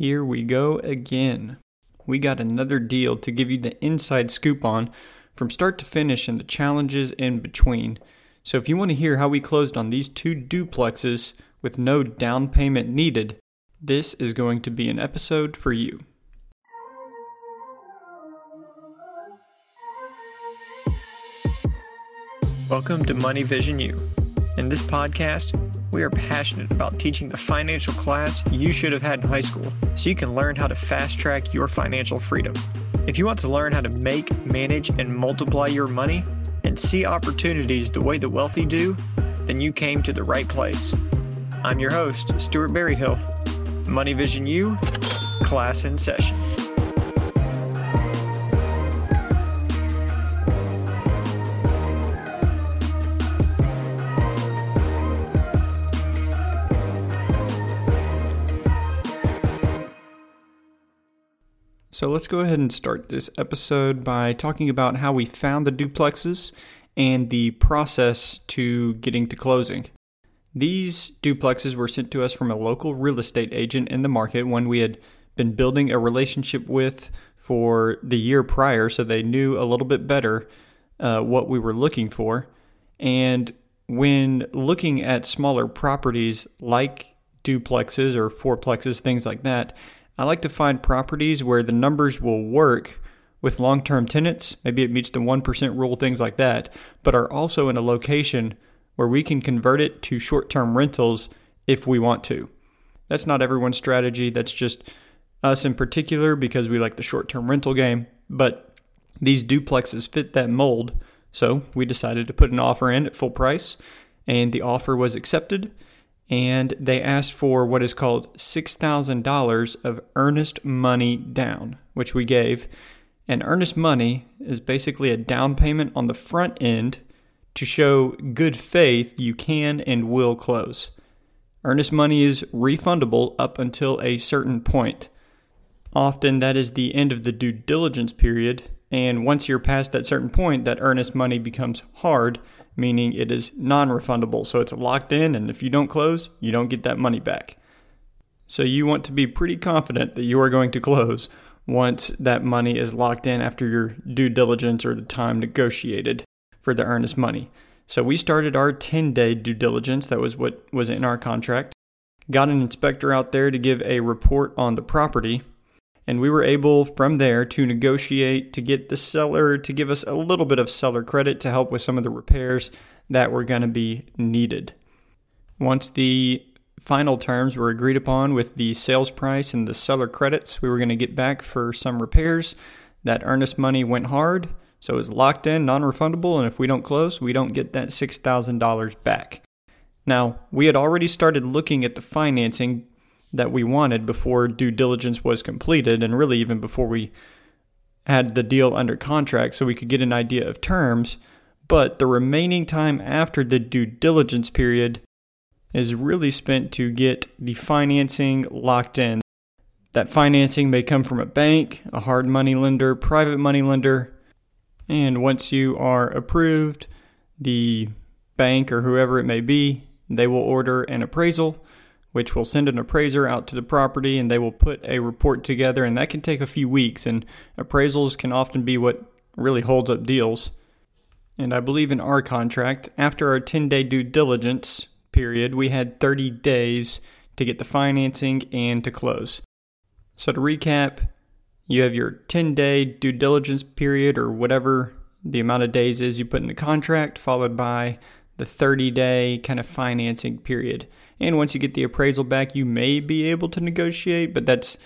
Here we go again. We got another deal to give you the inside scoop on from start to finish and the challenges in between. So if you want to hear how we closed on these two duplexes with no down payment needed, this is going to be an episode for you. Welcome to Money Vision U. In this podcast, we are passionate about teaching the financial class you should have had in high school so you can learn how to fast track your financial freedom. If you want to learn how to make, manage, and multiply your money and see opportunities the way the wealthy do, then you came to the right place. I'm your host, Stuart Berryhill. Money Vision U, class in session. So let's go ahead and start this episode by talking about how we found the duplexes and the process to getting to closing. These duplexes were sent to us from a local real estate agent in the market, one we had been building a relationship with for the year prior, so they knew a little bit better uh, what we were looking for. And when looking at smaller properties like duplexes or fourplexes, things like that, I like to find properties where the numbers will work with long term tenants. Maybe it meets the 1% rule, things like that, but are also in a location where we can convert it to short term rentals if we want to. That's not everyone's strategy. That's just us in particular because we like the short term rental game. But these duplexes fit that mold. So we decided to put an offer in at full price, and the offer was accepted and they asked for what is called $6,000 of earnest money down, which we gave. And earnest money is basically a down payment on the front end to show good faith you can and will close. Earnest money is refundable up until a certain point. Often that is the end of the due diligence period, and once you're past that certain point, that earnest money becomes hard meaning it is non refundable. So it's locked in, and if you don't close, you don't get that money back. So you want to be pretty confident that you are going to close once that money is locked in after your due diligence or the time negotiated for the earnest money. So we started our 10 day due diligence. That was what was in our contract. Got an inspector out there to give a report on the property and we were able from there to negotiate to get the seller to give us a little bit of seller credit to help with some of the repairs that were going to be needed. Once the final terms were agreed upon with the sales price and the seller credits, we were going to get back for some repairs. That earnest money went hard, so it was locked in, non refundable, and if we don't close, we don't get that $6,000 back. Now, we had already started looking at the financing that we wanted before due diligence was completed, and really even before we had the deal under contract so we could get an idea of terms. But the remaining time after the due diligence period is really spent to get the financing locked in. That financing may come from a bank, a hard money lender, private money lender, and once you are approved, the bank or whoever it may be, they will order an appraisal which will send an appraiser out to the property and they will put a report together, and that can take a few weeks. And appraisals can often be what really holds up deals. And I believe in our contract, after our 10 day due diligence period, we had 30 days to get the financing and to close. So to recap, you have your 10 day due diligence period or whatever the amount of days is you put in the contract, followed by the 30 day kind of financing period. And once you get the appraisal back, you may be able to negotiate, but that's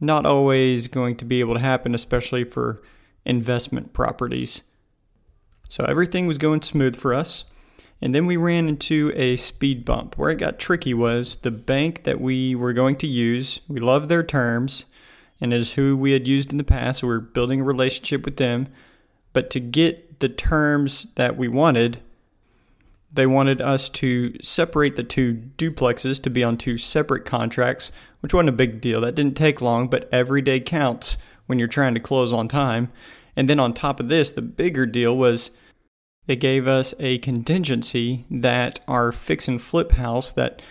not always going to be able to happen, especially for investment properties. So everything was going smooth for us. And then we ran into a speed bump. Where it got tricky was the bank that we were going to use, we love their terms, and it is who we had used in the past. So we we're building a relationship with them. But to get the terms that we wanted, they wanted us to separate the two duplexes to be on two separate contracts, which wasn't a big deal. That didn't take long, but every day counts when you're trying to close on time. And then on top of this, the bigger deal was they gave us a contingency that our fix and flip house that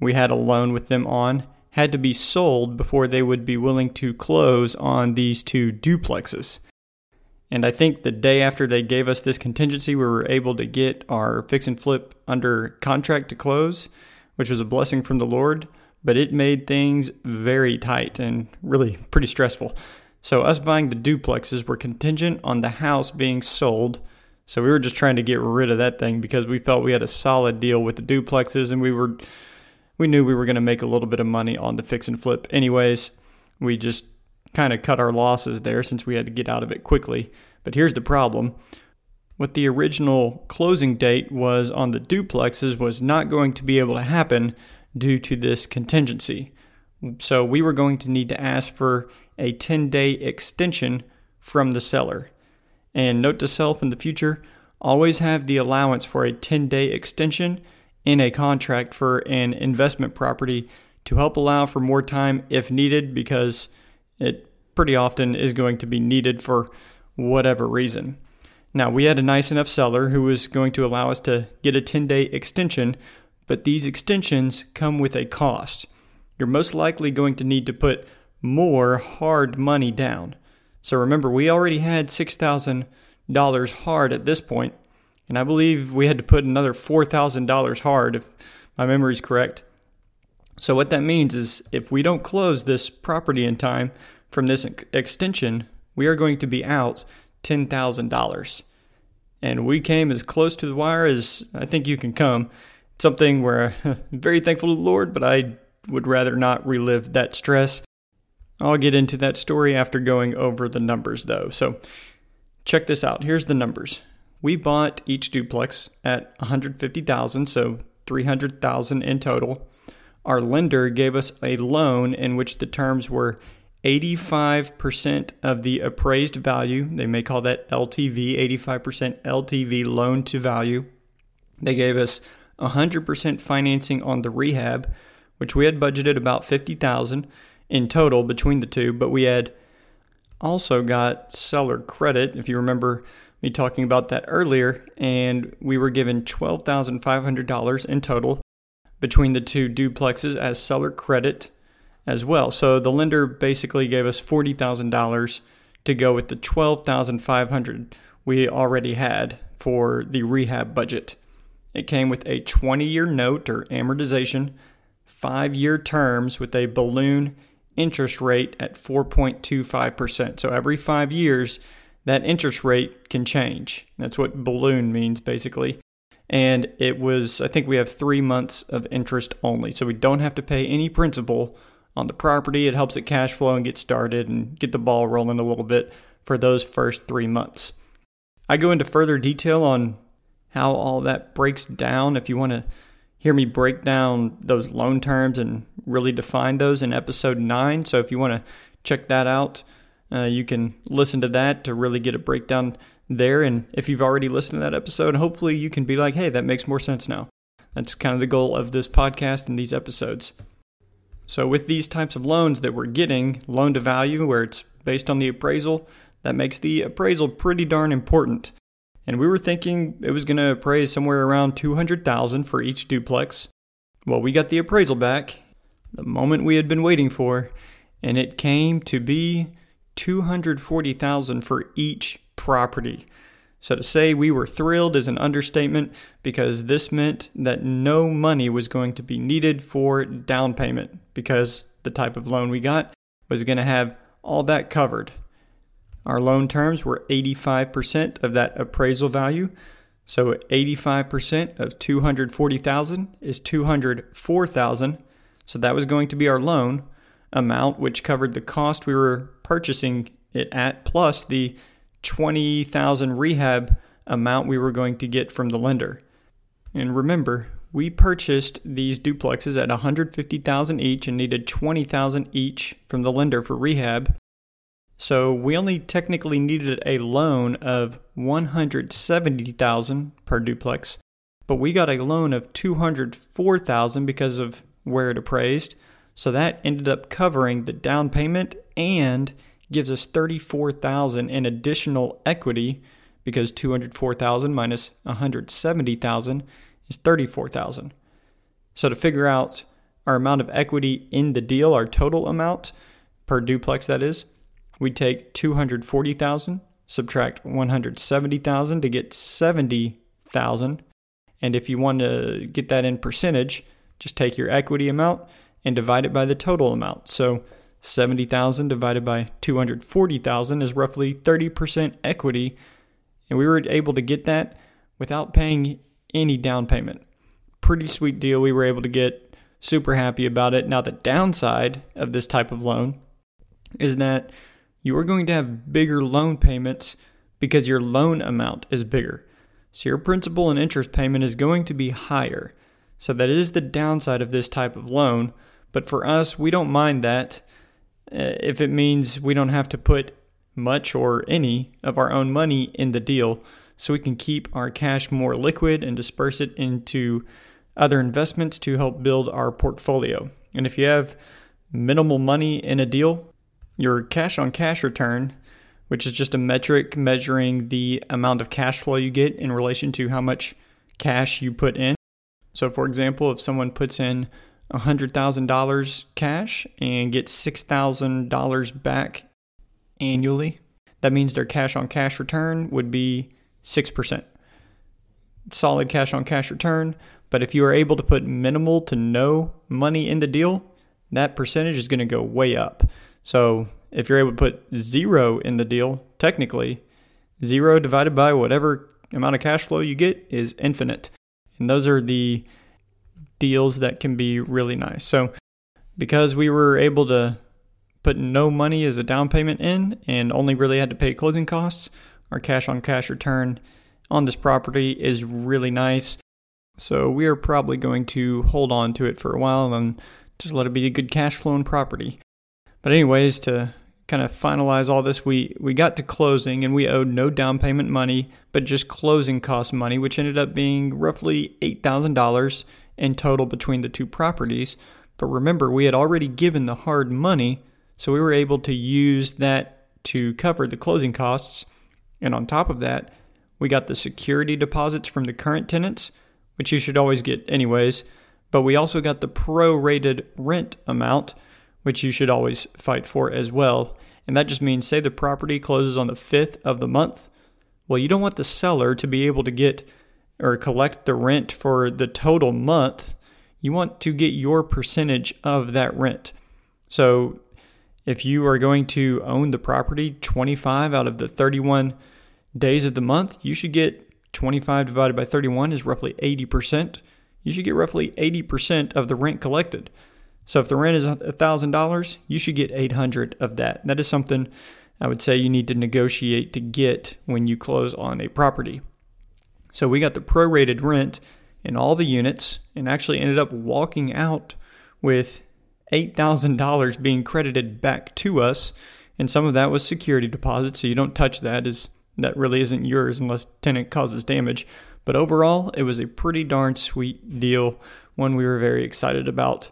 we had a loan with them on had to be sold before they would be willing to close on these two duplexes. And I think the day after they gave us this contingency, we were able to get our fix and flip under contract to close, which was a blessing from the Lord, but it made things very tight and really pretty stressful. So, us buying the duplexes were contingent on the house being sold. So, we were just trying to get rid of that thing because we felt we had a solid deal with the duplexes and we were we knew we were going to make a little bit of money on the fix and flip anyways. We just kind of cut our losses there since we had to get out of it quickly. But here's the problem. What the original closing date was on the duplexes was not going to be able to happen due to this contingency. So we were going to need to ask for a 10 day extension from the seller. And note to self in the future always have the allowance for a 10 day extension in a contract for an investment property to help allow for more time if needed because it pretty often is going to be needed for whatever reason. Now, we had a nice enough seller who was going to allow us to get a 10 day extension, but these extensions come with a cost. You're most likely going to need to put more hard money down. So remember, we already had $6,000 hard at this point, and I believe we had to put another $4,000 hard if my memory is correct. So, what that means is if we don't close this property in time from this extension, we are going to be out $10,000. And we came as close to the wire as I think you can come. something where I'm very thankful to the Lord, but I would rather not relive that stress. I'll get into that story after going over the numbers, though. So, check this out. Here's the numbers. We bought each duplex at 150,000, so 300,000 in total. Our lender gave us a loan in which the terms were 85% of the appraised value. They may call that LTV, 85% LTV loan to value. They gave us 100% financing on the rehab, which we had budgeted about 50,000 in total between the two, but we had also got seller credit, if you remember me talking about that earlier, and we were given $12,500 in total between the two duplexes as seller credit as well. So the lender basically gave us $40,000 to go with the 12,500 we already had for the rehab budget. It came with a 20-year note or amortization, 5-year terms with a balloon interest rate at 4.25%. So every 5 years that interest rate can change. That's what balloon means basically. And it was I think we have 3 months of interest only. So we don't have to pay any principal on the property. It helps it cash flow and get started and get the ball rolling a little bit for those first three months. I go into further detail on how all that breaks down. If you want to hear me break down those loan terms and really define those in episode nine, so if you want to check that out, uh, you can listen to that to really get a breakdown there. And if you've already listened to that episode, hopefully you can be like, hey, that makes more sense now. That's kind of the goal of this podcast and these episodes. So, with these types of loans that we're getting, loan to value, where it's based on the appraisal, that makes the appraisal pretty darn important. And we were thinking it was going to appraise somewhere around 200,000 for each duplex. Well, we got the appraisal back, the moment we had been waiting for, and it came to be 240,000 for each property. So to say we were thrilled is an understatement because this meant that no money was going to be needed for down payment because the type of loan we got was going to have all that covered. Our loan terms were 85% of that appraisal value. So 85% of 240,000 is 204,000. So that was going to be our loan amount which covered the cost we were purchasing it at plus the 20,000 rehab amount we were going to get from the lender. And remember, we purchased these duplexes at 150,000 each and needed 20,000 each from the lender for rehab. So we only technically needed a loan of 170,000 per duplex, but we got a loan of 204,000 because of where it appraised. So that ended up covering the down payment and gives us 34,000 in additional equity because 204,000 minus 170,000 is 34,000. So to figure out our amount of equity in the deal, our total amount per duplex that is, we take 240,000, subtract 170,000 to get 70,000. And if you want to get that in percentage, just take your equity amount and divide it by the total amount. So 70,000 divided by 240,000 is roughly 30% equity. And we were able to get that without paying any down payment. Pretty sweet deal we were able to get. Super happy about it. Now, the downside of this type of loan is that you are going to have bigger loan payments because your loan amount is bigger. So your principal and interest payment is going to be higher. So that is the downside of this type of loan. But for us, we don't mind that Uh, if it means we don't have to put much or any of our own money in the deal so we can keep our cash more liquid and disperse it into other investments to help build our portfolio. And if you have minimal money in a deal, your cash on cash return, which is just a metric measuring the amount of cash flow you get in relation to how much cash you put in. So, for example, if someone puts in $100,000 cash and get $6,000 back annually, that means their cash on cash return would be 6%. Solid cash on cash return. But if you are able to put minimal to no money in the deal, that percentage is going to go way up. So if you're able to put zero in the deal, technically, zero divided by whatever amount of cash flow you get is infinite. And those are the deals that can be really nice. So because we were able to put no money as a down payment in and only really had to pay closing costs, our cash on cash return on this property is really nice. So we are probably going to hold on to it for a while and just let it be a good cash flowing property. But anyways, to kind of finalize all this, we we got to closing and we owed no down payment money, but just closing cost money, which ended up being roughly eight thousand dollars in total between the two properties. But remember, we had already given the hard money, so we were able to use that to cover the closing costs and on top of that, we got the security deposits from the current tenants, which you should always get anyways. But we also got the pro-rated rent amount, which you should always fight for as well. And that just means, say the property closes on the 5th of the month. Well, you don't want the seller to be able to get or collect the rent for the total month. You want to get your percentage of that rent. So if you are going to own the property 25 out of the 31 days of the month, you should get 25 divided by 31 is roughly 80%. You should get roughly 80% of the rent collected. So if the rent is $1,000, you should get 800 of that. That is something I would say you need to negotiate to get when you close on a property. So we got the prorated rent in all the units and actually ended up walking out with $8,000 being credited back to us. And some of that was security deposits, so you don't touch that as that really isn't yours unless tenant causes damage. But overall, it was a pretty darn sweet deal, one we were very excited about.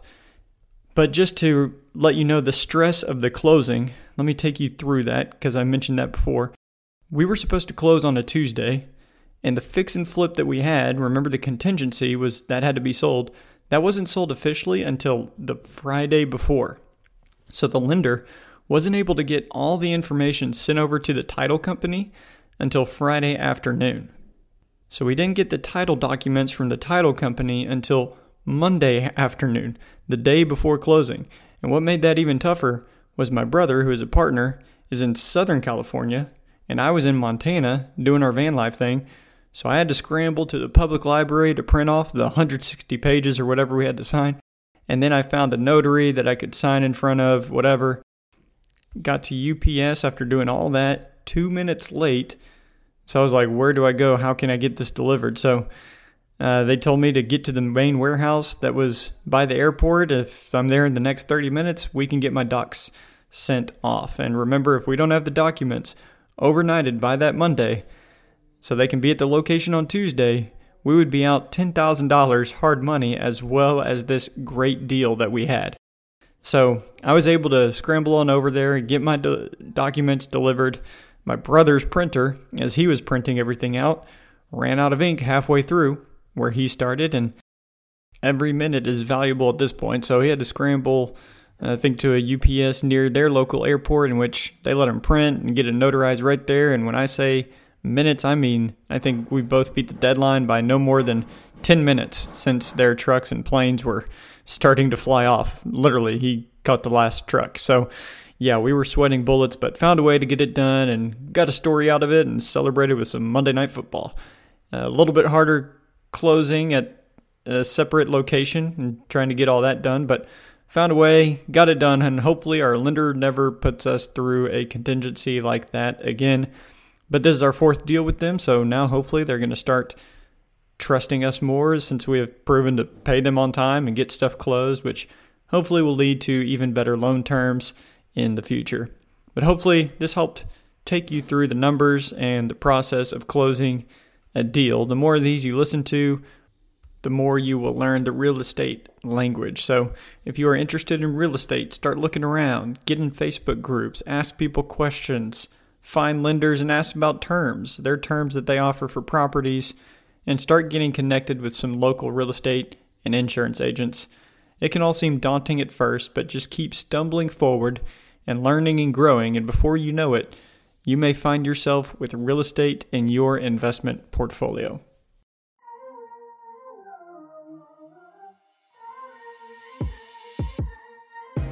But just to let you know the stress of the closing, let me take you through that because I mentioned that before. We were supposed to close on a Tuesday, and the fix and flip that we had, remember the contingency was that had to be sold. That wasn't sold officially until the Friday before. So the lender wasn't able to get all the information sent over to the title company until Friday afternoon. So we didn't get the title documents from the title company until Monday afternoon, the day before closing. And what made that even tougher was my brother, who is a partner, is in Southern California, and I was in Montana doing our van life thing. So I had to scramble to the public library to print off the 160 pages or whatever we had to sign. And then I found a notary that I could sign in front of, whatever. Got to UPS after doing all that, two minutes late. So I was like, where do I go? How can I get this delivered? So uh, they told me to get to the main warehouse that was by the airport. If I'm there in the next 30 minutes, we can get my docs sent off. And remember, if we don't have the documents overnighted by that Monday, so they can be at the location on Tuesday, we would be out $10,000 hard money as well as this great deal that we had. So I was able to scramble on over there and get my do- documents delivered. My brother's printer, as he was printing everything out, ran out of ink halfway through where he started. And every minute is valuable at this point. So he had to scramble, I think, to a UPS near their local airport in which they let him print and get it notarized right there. And when I say minutes, I mean, I think we both beat the deadline by no more than 10 minutes since their trucks and planes were starting to fly off. Literally, he caught the last truck. So, yeah, we were sweating bullets, but found a way to get it done and got a story out of it and celebrated with some Monday Night Football. A little bit harder closing at a separate location and trying to get all that done, but found a way, got it done, and hopefully our lender never puts us through a contingency like that again. But this is our fourth deal with them, so now hopefully they're going to start trusting us more since we have proven to pay them on time and get stuff closed, which hopefully will lead to even better loan terms in the future. But hopefully, this helped take you through the numbers and the process of closing a deal. The more of these you listen to, the more you will learn the real estate language. So, if you are interested in real estate, start looking around, get in Facebook groups, ask people questions, find lenders and ask about terms, their terms that they offer for properties, and start getting connected with some local real estate and insurance agents. It can all seem daunting at first, but just keep stumbling forward and learning and growing, and before you know it, you may find yourself with real estate in your investment portfolio.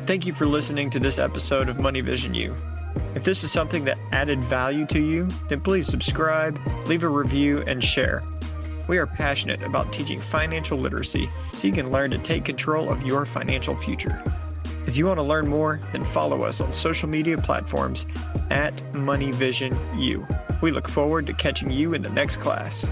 Thank you for listening to this episode of Money Vision U. This is something that added value to you, then please subscribe, leave a review, and share. We are passionate about teaching financial literacy so you can learn to take control of your financial future. If you want to learn more, then follow us on social media platforms at MoneyVisionU. We look forward to catching you in the next class.